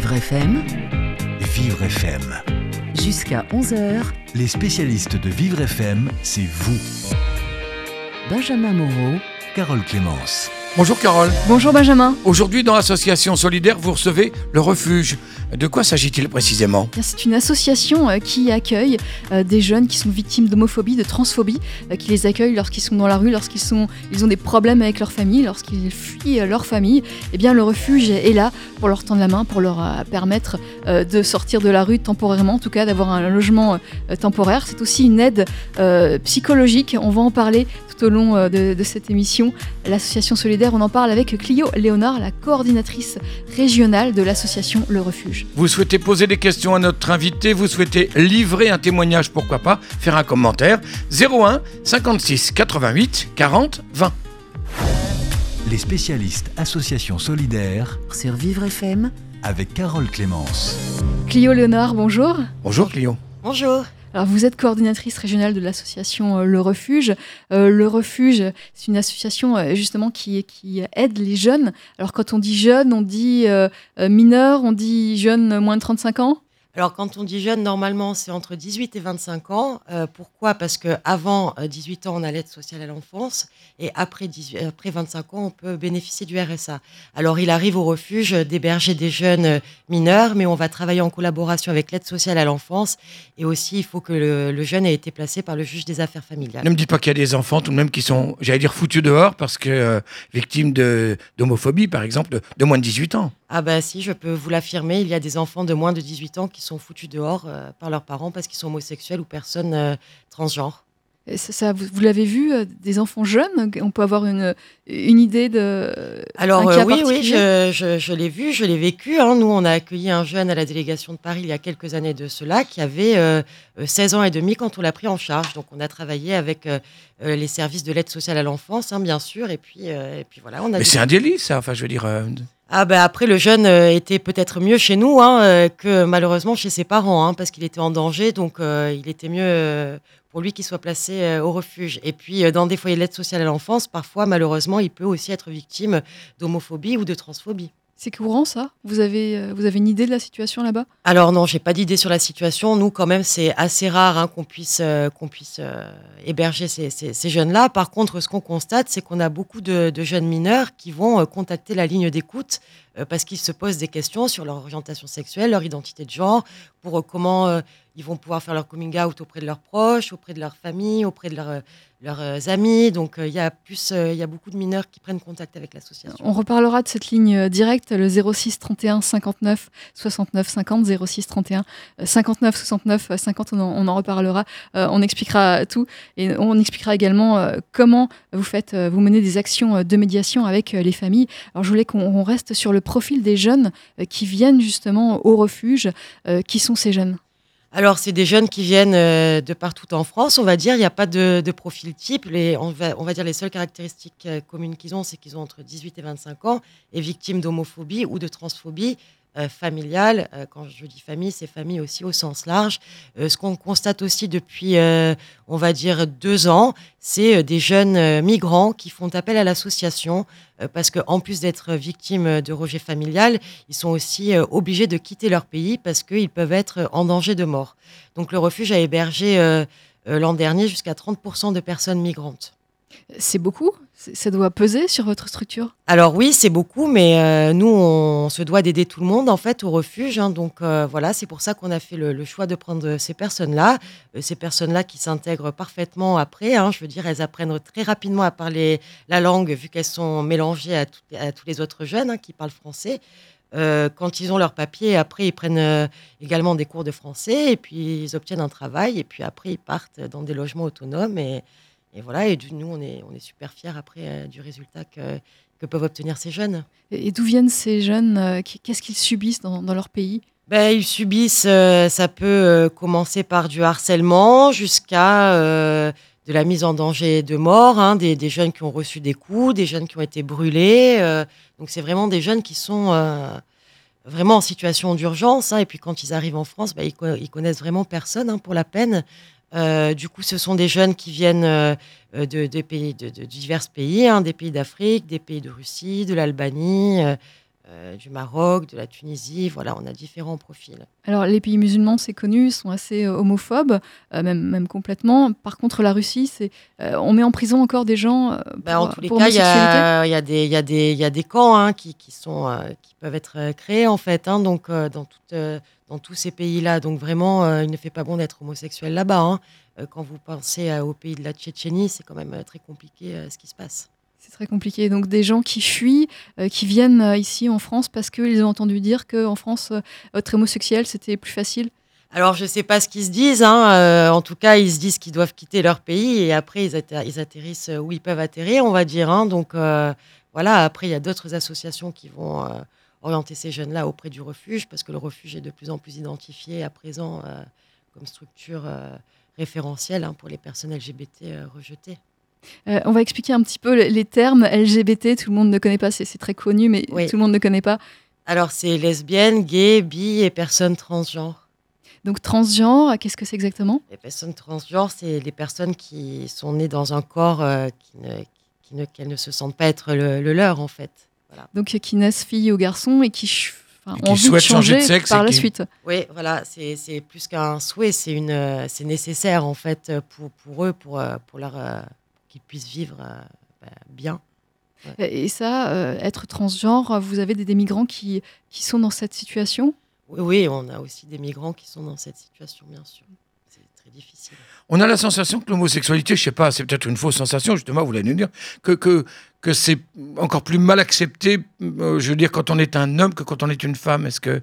Vivre FM, Vivre FM. jusqu'à 11h, Les spécialistes de Vivre FM, c'est vous. Benjamin Moreau, Carole Clémence. Bonjour Carole. Bonjour Benjamin. Aujourd'hui dans l'association solidaire, vous recevez le refuge. De quoi s'agit-il précisément Bien, C'est une association euh, qui accueille euh, des jeunes qui sont victimes d'homophobie, de transphobie, euh, qui les accueille lorsqu'ils sont dans la rue, lorsqu'ils ils ont des problèmes avec leur famille, lorsqu'ils fuient leur famille. Eh bien, le refuge est là pour leur tendre la main, pour leur permettre de sortir de la rue temporairement, en tout cas d'avoir un logement temporaire. C'est aussi une aide psychologique. On va en parler tout au long de cette émission. L'association solidaire, on en parle avec Clio Léonard, la coordinatrice régionale de l'association Le Refuge. Vous souhaitez poser des questions à notre invité, vous souhaitez livrer un témoignage, pourquoi pas, faire un commentaire 01 56 88 40 20. Les spécialistes Association solidaire sur Vivre FM, avec Carole Clémence. Clio Léonard, bonjour. Bonjour Clio. Bonjour. Alors, vous êtes coordinatrice régionale de l'association euh, Le Refuge. Euh, le Refuge, c'est une association euh, justement qui, aide les jeunes. Alors, quand on dit jeunes, on dit mineurs, on dit jeunes moins de 35 ans? Alors, quand on dit jeune, normalement, c'est entre 18 et 25 ans. Euh, pourquoi? Parce qu'avant 18 ans, on a l'aide sociale à l'enfance. Et après, 18 après 25 ans, on peut bénéficier du RSA. Alors, il arrive au refuge d'héberger des jeunes euh, mineurs, mais on va travailler en collaboration avec l'aide sociale à l'enfance. Et aussi, il faut que le, jeune ait été placé par le juge des affaires familiales. Ne me dites pas qu'il y a des enfants tout de même qui sont, j'allais dire, foutus dehors parce que euh, victimes d'homophobie, par exemple, de moins de 18 ans. Ah bah si, je peux vous l'affirmer, il y a des enfants de moins de 18 ans qui sont foutus dehors euh, par leurs parents parce qu'ils sont homosexuels ou personnes euh, transgenres. Et ça, ça, vous vous l'avez vu, euh, des enfants jeunes On peut avoir une, une idée de. Alors un cas euh, oui, oui, je, je- je l'ai vu, je l'ai vécu. hein. Nous, on a accueilli un jeune à la délégation de Paris il y a quelques années de cela, qui avait euh, euh, 16 ans et demi quand on l'a pris en charge. Donc on a travaillé avec les services de l'aide sociale à l'enfance, hein, bien sûr. Et puis, euh, et puis voilà, on a Mais c'est un délit, ça. Enfin, je veux dire. Ah ben après, le jeune euh, était peut-être mieux chez nous hein, euh, que malheureusement chez ses parents, hein, parce qu'il était en danger, donc euh, il était mieux pour lui qu'il soit placé au refuge. Et puis dans des foyers d'aide sociale à l'enfance, parfois malheureusement, il peut aussi être victime d'homophobie ou de transphobie. C'est courant, ça? Vous avez, euh, vous avez une idée de la situation là-bas? Alors non, j'ai pas d'idée sur la situation. Nous, quand même, c'est assez rare hein, qu'on puisse, euh, euh, héberger ces, jeunes-là. Par contre, ce qu'on constate, c'est qu'on a beaucoup de, jeunes mineurs qui vont contacter la ligne d'écoute parce qu'ils se posent des questions sur leur orientation sexuelle, leur identité de genre, pour euh, comment euh, ils vont pouvoir faire leur coming out auprès de leurs proches, auprès de leur famille, auprès de leurs, euh, euh, amis. Donc, euh, il y a euh, y a beaucoup de mineurs qui prennent contact avec l'association. On reparlera de cette ligne euh, directe, le 06 31 59 69 50, 06 31 euh, 59 69 euh, 50, on en, reparlera, Euh, on expliquera tout et on expliquera également euh, comment vous faites, euh, vous menez des actions euh, de médiation avec euh, les familles. Alors je voulais qu'on on reste sur le profil des jeunes euh, qui viennent justement au refuge. Euh, Qui sont ces jeunes? Alors, c'est des jeunes qui viennent euh, de partout en France, on va dire. Il n'y a pas de, profil type. On, va, on va dire les seules caractéristiques communes qu'ils ont, c'est qu'ils ont entre 18 et 25 ans et victimes d'homophobie ou de transphobie euh, familiale. Euh, quand je dis famille, c'est famille aussi au sens large. Euh, ce qu'on constate aussi depuis, euh, on va dire, deux ans, c'est euh, des jeunes euh, migrants qui font appel à l'association parce qu'en plus d'être victimes de rejet familial, ils sont aussi obligés de quitter leur pays parce qu'ils peuvent être en danger de mort. Donc le refuge a hébergé l'an dernier jusqu'à 30% de personnes migrantes. C'est beaucoup? Ça doit peser sur votre structure? Alors oui, c'est beaucoup, mais euh, nous, on se doit d'aider tout le monde en fait au refuge. hein. donc euh, voilà, c'est pour ça qu'on a fait le, choix de prendre ces personnes-là, Euh, ces personnes-là qui s'intègrent parfaitement après. hein. je veux dire, elles apprennent très rapidement à parler la langue vu qu'elles sont mélangées à, tous les autres jeunes hein, qui parlent français. Quand ils ont leur papier, après ils prennent également des cours de français et puis ils obtiennent un travail et puis après ils partent dans des logements autonomes et, et voilà. Et du- nous, on est, on est super fiers après euh, du résultat que, que peuvent obtenir ces jeunes. Et et d'où viennent ces jeunes euh, Qu'est-ce qu'ils subissent dans, dans leur pays? Ben, ils subissent, euh, ça peut commencer par du harcèlement jusqu'à de la mise en danger de mort, hein, des, des jeunes qui ont reçu des coups, des jeunes qui ont été brûlés. donc c'est vraiment des jeunes qui sont vraiment en situation d'urgence. hein, et puis quand ils arrivent en France, ben, ils, co- ils connaissent vraiment personne hein, pour la peine. Euh, du coup, ce sont des jeunes qui viennent euh, euh, de, pays, divers pays, hein, des pays d'Afrique, des pays de Russie, de l'Albanie. Euh, du Maroc, de la Tunisie. Voilà, on a différents profils. Alors, les pays musulmans, c'est connu, sont assez euh, homophobes, euh, même, même complètement. Par contre, la Russie, c'est on met en prison encore des gens. pour, Bah, en tous les pour cas, il y, y, y, a des- il y a des camps hein, qui, qui sont, qui peuvent être créés, en fait, hein, donc, dans, toute, dans tous ces pays-là. Donc, vraiment, il ne fait pas bon d'être homosexuel là-bas. hein. Quand vous pensez au pays de la Tchétchénie, c'est quand même très compliqué ce qui se passe. C'est très compliqué. Donc, des gens qui fuient, euh, qui viennent euh, ici en France parce qu'ils ont entendu dire qu'en France, euh, être homosexuel, c'était plus facile. Alors, je ne sais pas ce qu'ils se disent. hein, en tout cas, ils se disent qu'ils doivent quitter leur pays et après, ils, atter- ils atterrissent où ils peuvent atterrir, on va dire. hein. donc, voilà, après, il y a d'autres associations qui vont orienter ces jeunes-là auprès du refuge parce que le refuge est de plus en plus identifié à présent comme structure référentielle hein, pour les personnes LGBT rejetées. Euh, on va expliquer un petit peu les- termes LGBT. Tout le monde ne connaît pas. C'est très connu, mais Oui. tout le monde ne connaît pas. Alors, c'est lesbiennes, gays, bi et personnes transgenres. Donc, transgenre, qu'est-ce que c'est exactement? Les personnes transgenres, c'est les personnes qui sont nées dans un corps euh, qui ne, qui ne, qu'elles ne se sentent pas être le, le leur, en fait. Donc, euh, qui naissent filles ou garçons et qui ch- enfin, Et qui changer changer de sexe par la qui- suite. Oui, voilà, c'est c'est plus qu'un souhait, c'est une, c'est nécessaire, en fait, pour, pour eux, pour, pour leur, euh, qu'ils puissent vivre euh, bah, bien. Et ça, euh, être transgenre, vous avez des, des migrants qui, qui sont dans cette situation? Oui, oui, on a aussi des migrants qui sont dans cette situation, bien sûr. C'est très difficile. On a la sensation que l'homosexualité, je sais pas, c'est peut-être une fausse sensation, justement, vous voulez nous dire, que, que, que c'est encore plus mal accepté, euh, je veux dire, quand on est un homme que quand on est une femme. Est-ce que.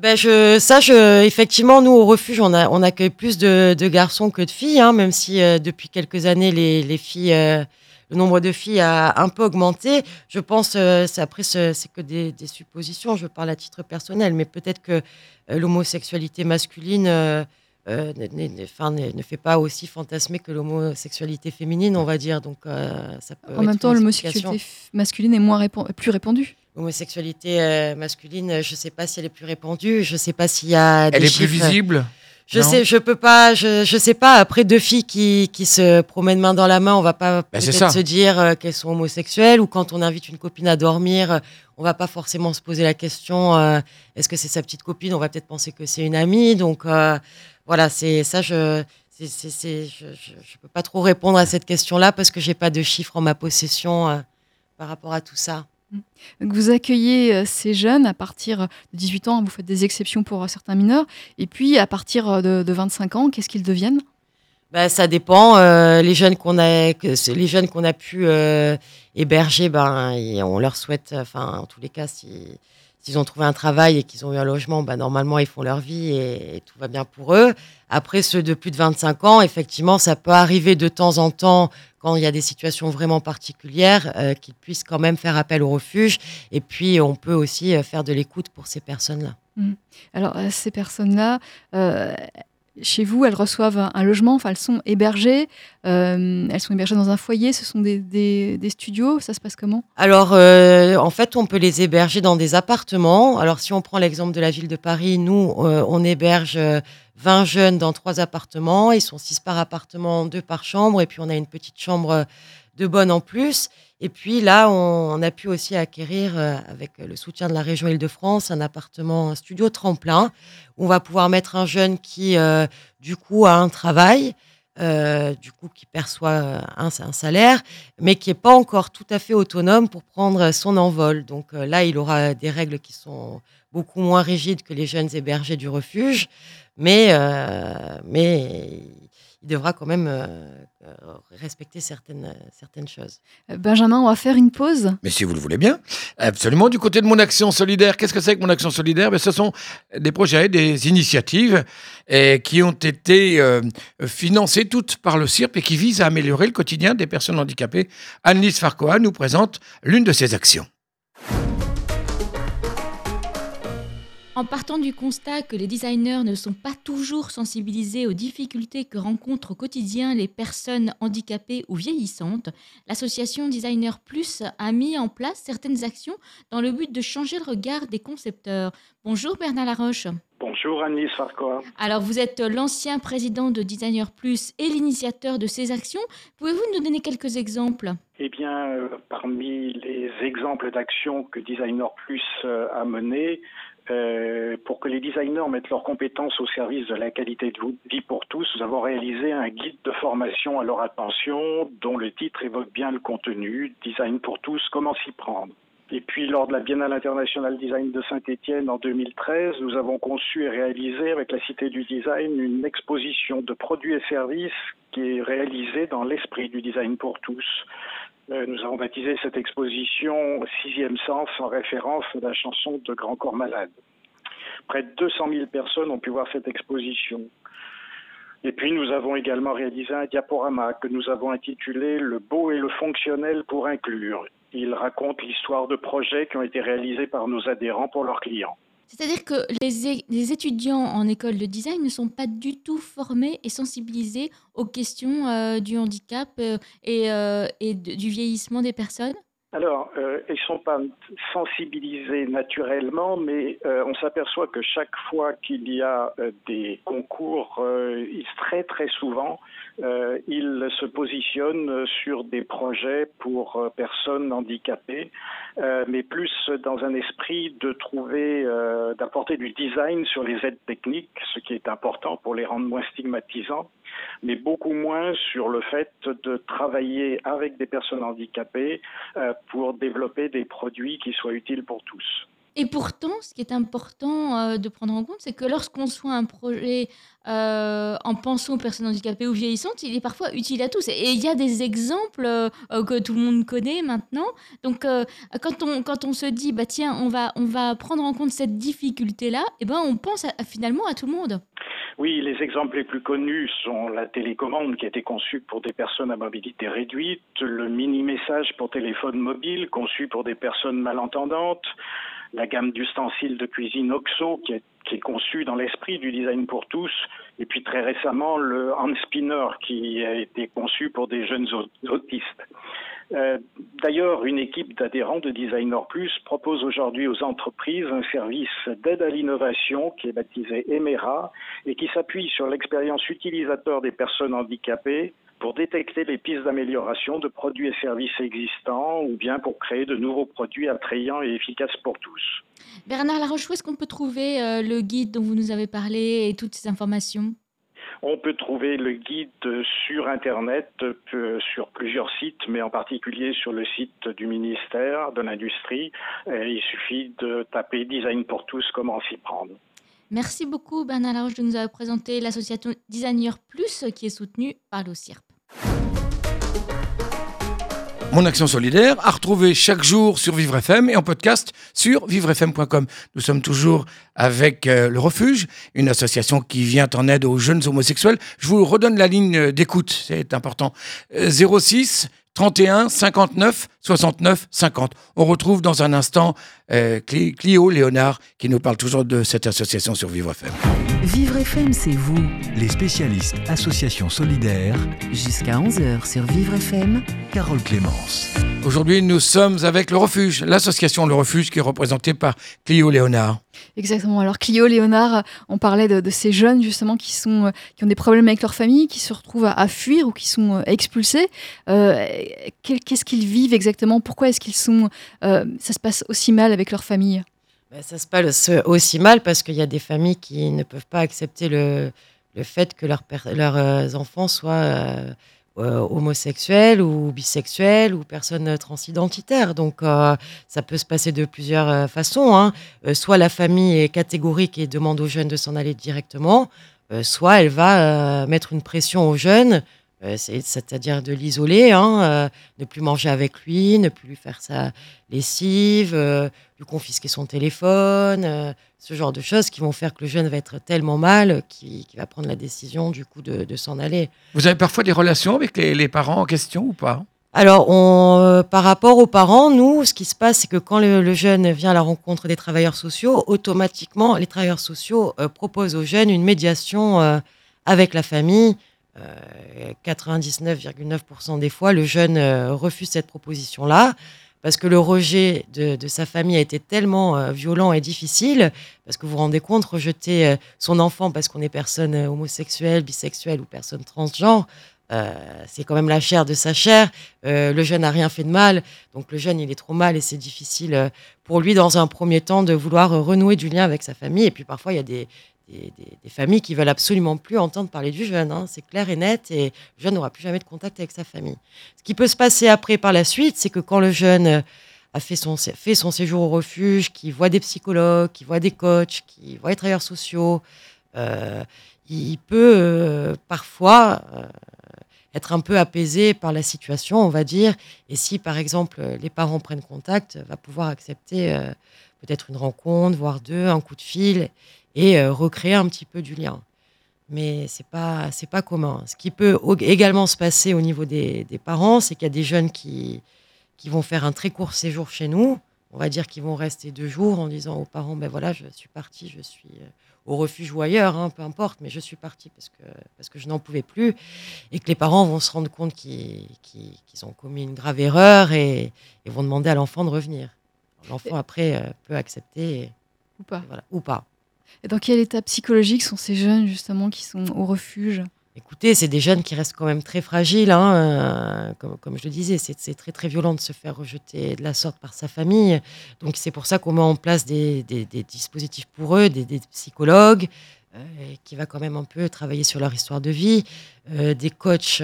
Ben je, ça, je, effectivement, nous au refuge, on, a, on accueille plus de, de garçons que de filles, hein, même si euh, depuis quelques années, les, les filles, euh, le nombre de filles a un peu augmenté. Je pense, euh, après, c'est que des, des suppositions, je parle à titre personnel, mais peut-être que euh, l'homosexualité masculine ne- ne, fait pas aussi fantasmer que l'homosexualité féminine, on va dire. Donc, ça peut En même temps, l'homosexualité masculine est moins répan- plus répandue. L'homosexualité euh, masculine, je ne sais pas si elle est plus répandue, je ne sais pas s'il y a Elle des est plus visible Je Non sais, je peux pas, je, je sais pas. Après deux filles qui, qui se promènent main dans la main, on va pas Ben, ça. peut-être se dire euh, qu'elles sont homosexuelles ou quand on invite une copine à dormir, euh, on va pas forcément se poser la question euh, est-ce que c'est sa petite copine? On va peut-être penser que c'est une amie. Donc euh, voilà, c'est ça. Je je peux pas trop répondre à cette question-là parce que j'ai pas de chiffres en ma possession euh, par rapport à tout ça. Donc vous accueillez euh, ces jeunes à partir de 18 ans, vous faites des exceptions pour euh, certains mineurs, et puis à partir euh, de, de 25 ans, qu'est-ce qu'ils deviennent? Ben, ça dépend. les jeunes qu'on a, les jeunes qu'on a pu héberger, ben, on leur souhaite, enfin, en tous les cas, si, s'ils ont trouvé un travail et qu'ils ont eu un logement, ben, normalement, ils font leur vie et, tout va bien pour eux. Après, ceux de plus de 25 ans, effectivement, ça peut arriver de temps en temps, quand il y a des situations vraiment particulières, euh, qu'ils puissent quand même faire appel au refuge. Et puis, on peut aussi euh, faire de l'écoute pour ces personnes-là. Alors euh, ces personnes-là, chez vous, elles reçoivent un, logement, enfin elles sont hébergées, euh, elles sont hébergées dans un foyer, ce sont des, des- studios, ça se passe comment? Alors, euh, en fait, on peut les héberger dans des appartements. Alors, si on prend l'exemple de la ville de Paris, nous, euh, on héberge 20 jeunes dans trois appartements. Ils sont 6 par appartement, 2 par chambre. Et puis, on a une petite chambre de bonne en plus. Et puis, là, on, a pu aussi acquérir, euh, avec le soutien de la région Île-de-France, un appartement, un studio tremplin, où on va pouvoir mettre un jeune qui, euh, du coup, a un travail. euh, du coup, qui perçoit un, salaire, mais qui n'est pas encore tout à fait autonome pour prendre son envol. Donc là, il aura des règles qui sont beaucoup moins rigides que les jeunes hébergés du refuge, mais, euh, mais il devra quand même euh, euh, respecter certaines, certaines choses. Benjamin, on va faire une pause. Mais si vous le voulez bien. Absolument. Du côté de mon action solidaire, qu'est-ce que c'est que mon action solidaire? Ben, Ce sont des projets, des initiatives qui ont été euh, financées toutes par le CIRP et qui visent à améliorer le quotidien des personnes handicapées. Annelise Farcoa nous présente l'une de ces actions. En partant du constat que les designers ne sont pas toujours sensibilisés aux difficultés que rencontrent au quotidien les personnes handicapées ou vieillissantes, l'association Designer Plus a mis en place certaines actions dans le but de changer le regard des concepteurs. Bonjour Bernard Laroche. Bonjour Annelise Farquhar. Alors vous êtes l'ancien président de Designer Plus et l'initiateur de ces actions. Pouvez-vous nous donner quelques exemples? Eh bien, euh, parmi les exemples d'actions que Designer Plus euh, a menées, pour que les designers mettent leurs compétences au service de la qualité de vie pour tous, nous avons réalisé un guide de formation à leur attention dont le titre évoque bien le contenu, Design pour tous, comment s'y prendre. Et puis, lors de la Biennale internationale design de Saint-Étienne en 2013, nous avons conçu et réalisé avec la Cité du Design une exposition de produits et services qui est réalisée dans l'esprit du design pour tous. Euh, nous avons baptisé cette exposition Sixième Sens en référence à la chanson de Grand Corps Malade. Près de 200 000 personnes ont pu voir cette exposition. Et puis nous avons également réalisé un diaporama que nous avons intitulé Le beau et le fonctionnel pour inclure. Il raconte l'histoire de projets qui ont été réalisés par nos adhérents pour leurs clients. C'est-à-dire que les, étudiants en école de design ne sont pas du tout formés et sensibilisés aux questions euh, du handicap euh, et, euh, du vieillissement des personnes alors, euh, ils ne sont pas sensibilisés naturellement, mais euh, on s'aperçoit que chaque fois qu'il y a euh, des concours, très très souvent, ils se positionnent sur des projets pour personnes handicapées, mais plus dans un esprit de trouver, d'apporter du design sur les aides techniques, ce qui est important pour les rendre moins stigmatisants mais beaucoup moins sur le fait de travailler avec des personnes handicapées euh, pour développer des produits qui soient utiles pour tous. Et pourtant, ce qui est important euh, de prendre en compte, c'est que lorsqu'on soit un projet euh, en pensant aux personnes handicapées ou vieillissantes, il est parfois utile à tous. Et il y a des exemples que tout le monde connaît maintenant. Donc, quand, on, quand on se dit, bah, tiens, on va, on va prendre en compte cette difficulté-là, eh ben, on pense finalement à tout le monde. Oui, les exemples les plus connus sont la télécommande qui a été conçue pour des personnes à mobilité réduite, le mini-message pour téléphone mobile conçu pour des personnes malentendantes, la gamme d'ustensiles de cuisine OXO qui est, conçue dans l'esprit du design pour tous, et puis très récemment le hand spinner qui a été conçu pour des jeunes autistes. Euh, D'ailleurs, une équipe d'adhérents de Designer Plus propose aujourd'hui aux entreprises un service d'aide à l'innovation qui est baptisé Emera et qui s'appuie sur l'expérience utilisateur des personnes handicapées pour détecter les pistes d'amélioration de produits et services existants ou bien pour créer de nouveaux produits attrayants et efficaces pour tous. Bernard Laroche, où est-ce qu'on peut trouver euh, le guide dont vous nous avez parlé et toutes ces informations? On peut trouver le guide sur Internet, euh, sur plusieurs sites, mais en particulier sur le site du ministère de l'Industrie. Il suffit de taper Design pour tous, comment s'y prendre. Merci beaucoup Bernard Laroche de nous avoir présenté l'association Designer Plus qui est soutenue par l'OCIRP. Mon action solidaire à retrouver chaque jour sur Vivre FM et en podcast sur vivrefm.com. Nous sommes toujours avec euh, le Refuge, une association qui vient en aide aux jeunes homosexuels. Je vous redonne la ligne d'écoute, c'est important. 06 31 59 69 50. On retrouve dans un instant euh, Clio Léonard qui nous parle toujours de cette association sur Vivre FM. Vivre FM, c'est vous. Les spécialistes Association Solidaire. Jusqu'à 11h sur Vivre FM. Carole Clémence. Aujourd'hui, nous sommes avec le Refuge, l'association Le Refuge qui est représentée par Clio Léonard. Exactement. Alors Clio, Léonard, on parlait de, de, ces jeunes justement qui, sont, qui ont des problèmes avec leur famille, qui se retrouvent à, à fuir ou qui sont expulsés. Euh, Qu'est-ce qu'ils vivent exactement? Pourquoi est-ce qu'ils sont euh, ça se passe aussi mal leur famille ben, Ça se passe aussi mal parce qu'il y a des familles qui ne peuvent pas accepter le, fait que leur leurs euh, enfants soient euh, euh, homosexuels ou bisexuels ou personnes transidentitaires. Donc ça peut se passer de plusieurs façons. Hein. soit la famille est catégorique et demande aux jeunes de s'en aller directement, soit elle va mettre une pression aux jeunes c'est-à-dire de l'isoler, hein, euh, ne plus manger avec lui, ne plus lui faire sa lessive, euh, lui confisquer son téléphone, ce genre de choses qui vont faire que le jeune va être tellement mal qu'il va prendre la décision du coup de, de s'en aller. Vous avez parfois des relations avec les, les parents en question ou pas? Alors, on, euh, par rapport aux parents, nous, ce qui se passe, c'est que quand le, le jeune vient à la rencontre des travailleurs sociaux, automatiquement, les travailleurs sociaux euh, proposent aux jeunes une médiation euh, avec la famille. Euh, 99,9% des fois, le jeune euh, refuse cette proposition-là parce que le rejet de, sa famille a été tellement euh, violent et difficile, parce que vous vous rendez compte, rejeter euh, son enfant parce qu'on est personne euh, homosexuelle, bisexuelle ou personne transgenre, euh, c'est quand même la chair de sa chair. Euh, le jeune n'a rien fait de mal, donc le jeune il est trop mal et c'est difficile euh, pour lui dans un premier temps de vouloir euh, renouer du lien avec sa famille. Et puis parfois il y a des, des, des- des familles qui veulent absolument plus entendre parler du jeune. hein. C'est clair et net et le jeune n'aura plus jamais de contact avec sa famille. Ce qui peut se passer après par la suite, c'est que quand le jeune euh, a fait son, séjour au refuge, qui voit des psychologues, qui voit des coachs, qui voit les travailleurs sociaux, euh, il, peut euh, parfois être un peu apaisé par la situation, on va dire. Et si, par exemple, les parents prennent contact, va pouvoir accepter peut-être une rencontre, voire deux, un coup de fil, et euh, recréer un petit peu du lien. Mais c'est pas c'est pas commun. Ce qui peut également se passer au niveau des, des parents, c'est qu'il y a des jeunes qui qui vont faire un très court séjour chez nous. On va dire qu'ils vont rester deux jours en disant aux parents ben voilà je suis parti, je suis euh, au refuge ou ailleurs, hein, peu importe, mais je suis parti parce que parce que je n'en pouvais plus et que les parents vont se rendre compte qu'ils qu'ils ont commis une grave erreur et, et vont demander à l'enfant de revenir. L'enfant après euh, peut accepter et- Ou pas et voilà, ou pas. Et dans quel état psychologique sont ces jeunes, justement, qui sont au refuge? Écoutez, c'est des jeunes qui restent quand même très fragiles. hein, euh, comme, je le disais, c'est très très violent de se faire rejeter de la sorte par sa famille. Donc c'est pour ça qu'on met en place des, dispositifs pour eux, des, psychologues, euh, qui va quand même un peu travailler sur leur histoire de vie, euh, des coachs,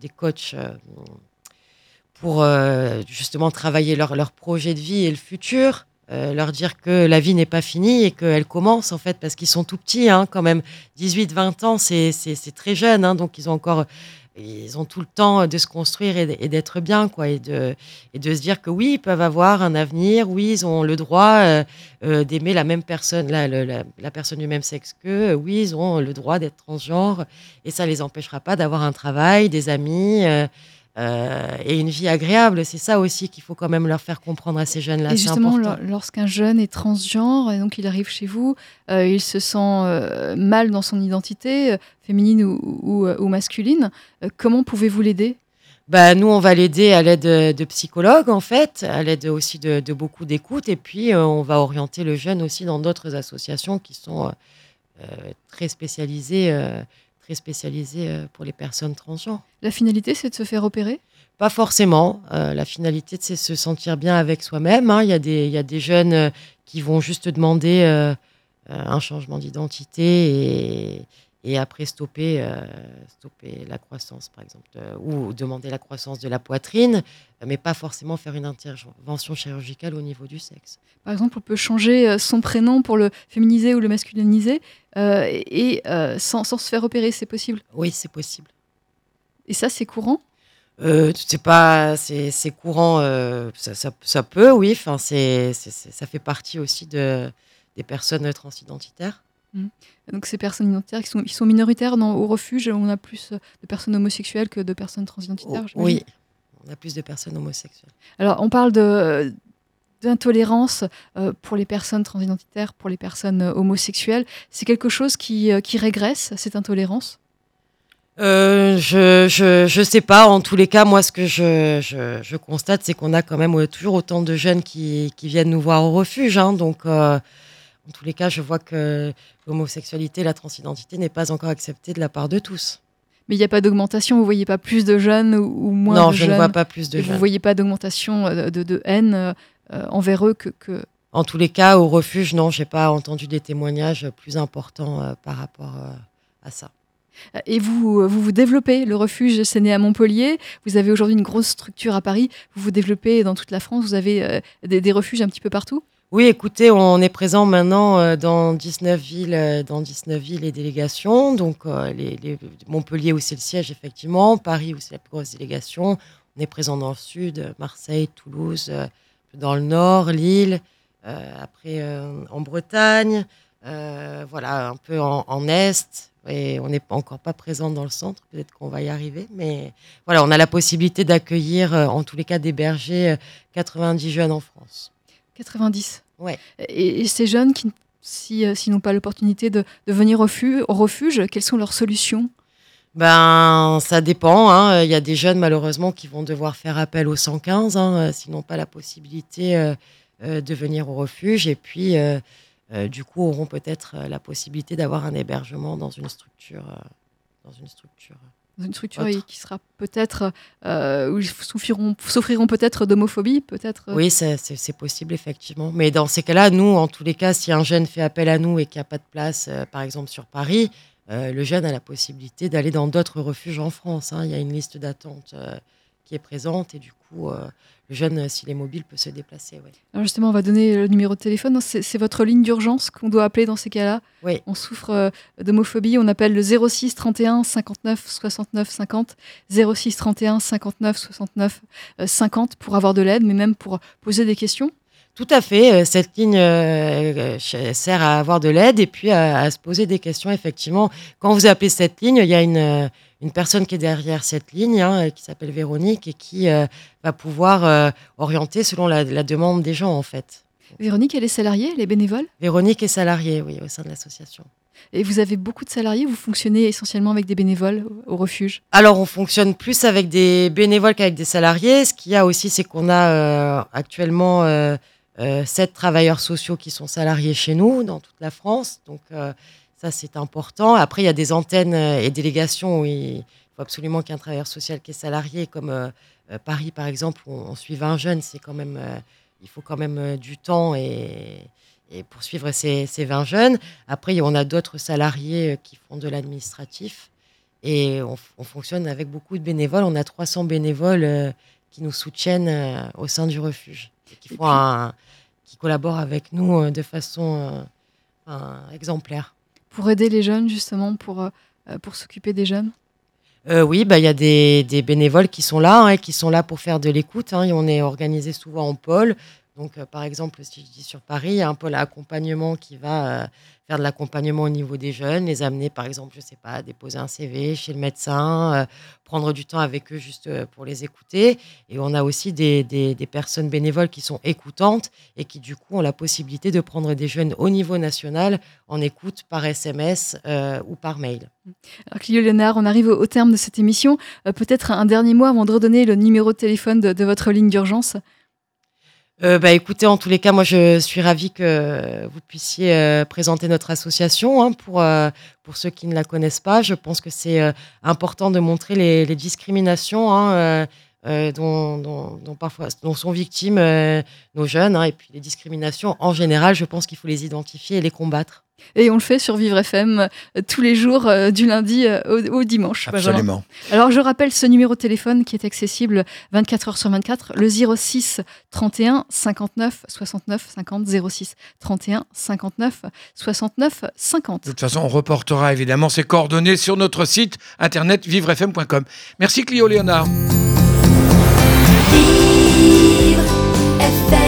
des coachs pour justement travailler leur projet de vie et le futur. Euh, leur dire que la vie n'est pas finie et qu'elle commence en fait parce qu'ils sont tout petits hein, quand même 18-20 ans, c'est très jeune, hein, donc ils ont encore, ils ont tout le temps de se construire et, d'être bien, quoi, et de, et de se dire que oui, ils peuvent avoir un avenir, oui, ils ont le droit euh, euh, d'aimer la même personne, la, la, la personne du même sexe qu'eux, oui, ils ont le droit d'être transgenre, et ça les empêchera pas d'avoir un travail, des amis. Euh, et une vie agréable, c'est ça aussi qu'il faut quand même leur faire comprendre à ces jeunes-là. Et justement, lorsqu'un jeune est transgenre, et donc il arrive chez vous, euh, il se sent euh, mal dans son identité, féminine ou, ou, ou masculine, comment pouvez-vous l'aider? Bah, nous, on va l'aider à l'aide de, psychologues, en fait, à l'aide aussi de, de beaucoup d'écoute. Et puis, on va orienter le jeune aussi dans d'autres associations qui sont très spécialisées, très spécialisées euh, pour les personnes transgenres. La finalité, c'est de se faire opérer? Pas forcément. Euh, la finalité, c'est se sentir bien avec soi-même. hein. Il y, a des- il y a des jeunes euh, qui vont juste demander euh, un changement d'identité et, et après stopper, euh, stopper la croissance, par exemple, euh, ou demander la croissance de la poitrine, mais pas forcément faire une intervention chirurgicale au niveau du sexe. Par exemple, on peut changer euh, son prénom pour le féminiser ou le masculiniser, euh, et sans, sans se faire opérer, c'est possible? Oui, c'est possible. Et ça, c'est courant? C'est pas, c'est courant, ça, ça, ça peut, oui. Enfin, c'est- ça fait partie aussi de, des personnes transidentitaires. Donc ces personnes identitaires qui sont, ils sont minoritaires dans, au refuge, on a plus euh, de personnes homosexuelles que de personnes transidentitaires. j'imagine. oui, on a plus de personnes homosexuelles. Alors on parle de d'intolérance euh, pour les personnes transidentitaires, pour les personnes euh, homosexuelles. C'est quelque chose qui, euh, qui régresse, cette intolérance? Euh, je, je, je sais pas. En tous les cas, moi, ce que je, je, je constate, c'est qu'on a quand même toujours autant de jeunes qui, qui viennent nous voir au refuge. hein. donc, euh, en tous les cas, je vois que l'homosexualité, la transidentité n'est pas encore acceptée de la part de tous. Mais il n'y a pas d'augmentation, vous voyez pas plus de jeunes ou, moins non, de je jeunes ne vois pas plus de et vous jeunes. voyez pas d'augmentation euh, de, de haine euh, euh, envers eux que, que... En tous les cas, au refuge, non, j'ai pas entendu des témoignages plus importants euh, par rapport euh, à ça. Et vous, vous vous développez. Le refuge, c'est né à Montpellier. Vous avez aujourd'hui une grosse structure à Paris. Vous vous développez dans toute la France. Vous avez des, des refuges un petit peu partout. Oui, écoutez, on est présent maintenant euh, dans 19 villes, euh, dans 19 villes et délégations. Donc, euh, Montpellier où c'est le siège, effectivement. Paris où c'est la plus grosse délégation. On est présent dans le sud, Marseille, Toulouse, dans le nord, Lille, après en Bretagne, voilà, un peu en, est. et on n'est pas- encore pas présente dans le centre. Peut-être qu'on va y arriver, mais voilà, on a la possibilité d'accueillir, en tous les cas, d'héberger euh, 90 jeunes en France. 90. Ouais. Et, et ces jeunes qui, si, euh, s'ils n'ont pas l'opportunité de, de venir au, fu- au refuge, quelles sont leurs solutions? Ben, ça dépend. hein. Il y a des jeunes, malheureusement, qui vont devoir faire appel au 115, hein, euh, s'ils n'ont pas la possibilité euh, de venir au refuge. Et puis, euh, euh, du coup, auront peut-être la possibilité d'avoir un hébergement dans une structure. dans une structure. Dans une structure Autre. qui sera peut-être. euh, où ils souffriront, souffriront peut-être d'homophobie, peut-être. euh, Oui, c'est possible, effectivement. Mais dans ces cas-là, nous, en tous les cas, si un jeune fait appel à nous et qu'il n'y a pas de place, euh, par exemple sur Paris, euh, le jeune a la possibilité d'aller dans d'autres refuges en France. hein. Il y a une liste d'attente qui est présente et du coup, euh, le jeune, euh, s'il est mobile, peut se déplacer. ouais. Alors justement, on va donner le numéro de téléphone. C'est votre ligne d'urgence qu'on doit appeler dans ces cas-là. Oui. On souffre euh, d'homophobie. On appelle le 06 31 59 69 50. 06 31 59 69 euh, 50 pour avoir de l'aide, mais même pour poser des questions. Tout à fait. Cette ligne euh, sert à avoir de l'aide et puis à, à se poser des questions. Effectivement, quand vous appelez cette ligne, il y a une, une personne qui est derrière cette ligne, hein, qui s'appelle Véronique et qui euh, va pouvoir euh, orienter selon la, la demande des gens, en fait. Véronique, elle est salariée, elle est bénévole? Véronique est salariée, oui, au sein de l'association. Et vous avez beaucoup de salariés. Vous fonctionnez essentiellement avec des bénévoles au refuge? Alors, on fonctionne plus avec des bénévoles qu'avec des salariés. Ce qu'il y a aussi, c'est qu'on a euh, actuellement sept travailleurs sociaux qui sont salariés chez nous, dans toute la France. Donc, ça, c'est important. Après, il y a des antennes euh, et délégations où il faut absolument qu'il y ait un travailleur social qui est salarié, comme euh, euh, Paris, par exemple, où on suit 20 jeunes. C'est quand même, euh, il faut quand même du temps et, et pour suivre ces, ces 20 jeunes. Après, on a d'autres salariés qui font de l'administratif. Et on, on fonctionne avec beaucoup de bénévoles. On a 300 bénévoles euh, qui nous soutiennent euh, au sein du refuge, et qui, Et font puis- un- qui collaborent avec nous euh, de façon exemplaire. Pour aider les jeunes, justement, pour, euh, euh, s'occuper des jeunes? Euh, oui, bah, il y a des, bénévoles qui sont là, hein, qui sont là pour faire de l'écoute. hein, on est organisé souvent en pôle. Donc, euh, par exemple, si je dis sur Paris, il y a un pôle accompagnement qui va euh, faire de l'accompagnement au niveau des jeunes, les amener, par exemple, je sais pas, à déposer un CV chez le médecin, euh, prendre du temps avec eux juste pour les écouter. Et on a aussi des, personnes bénévoles qui sont écoutantes et qui, du coup, ont la possibilité de prendre des jeunes au niveau national en écoute par SMS ou par mail. Alors, Clio Léonard, on arrive au, terme de cette émission. Peut-être un dernier mot avant de redonner le numéro de téléphone de votre ligne d'urgence? Euh, bah, écoutez, en tous les cas, moi, je suis ravie que vous puissiez euh, présenter notre association hein, pour, euh, pour ceux qui ne la connaissent pas. Je pense que c'est euh, important de montrer les, les discriminations hein, euh, dont, dont- dont parfois, dont sont victimes euh, nos jeunes. hein, et puis les discriminations, en général, je pense qu'il faut les identifier et les combattre. Et on le fait sur Vivre FM euh, tous les jours, euh, du lundi au, au dimanche. Benjamin. Absolument. Alors, je rappelle ce numéro de téléphone qui est accessible 24 heures sur 24, le 06 31 59 69 50 06 31 59 69 50. De toute façon, on reportera évidemment ces coordonnées sur notre site internet vivrefm.com. Merci Clio Léonard. Vivre FM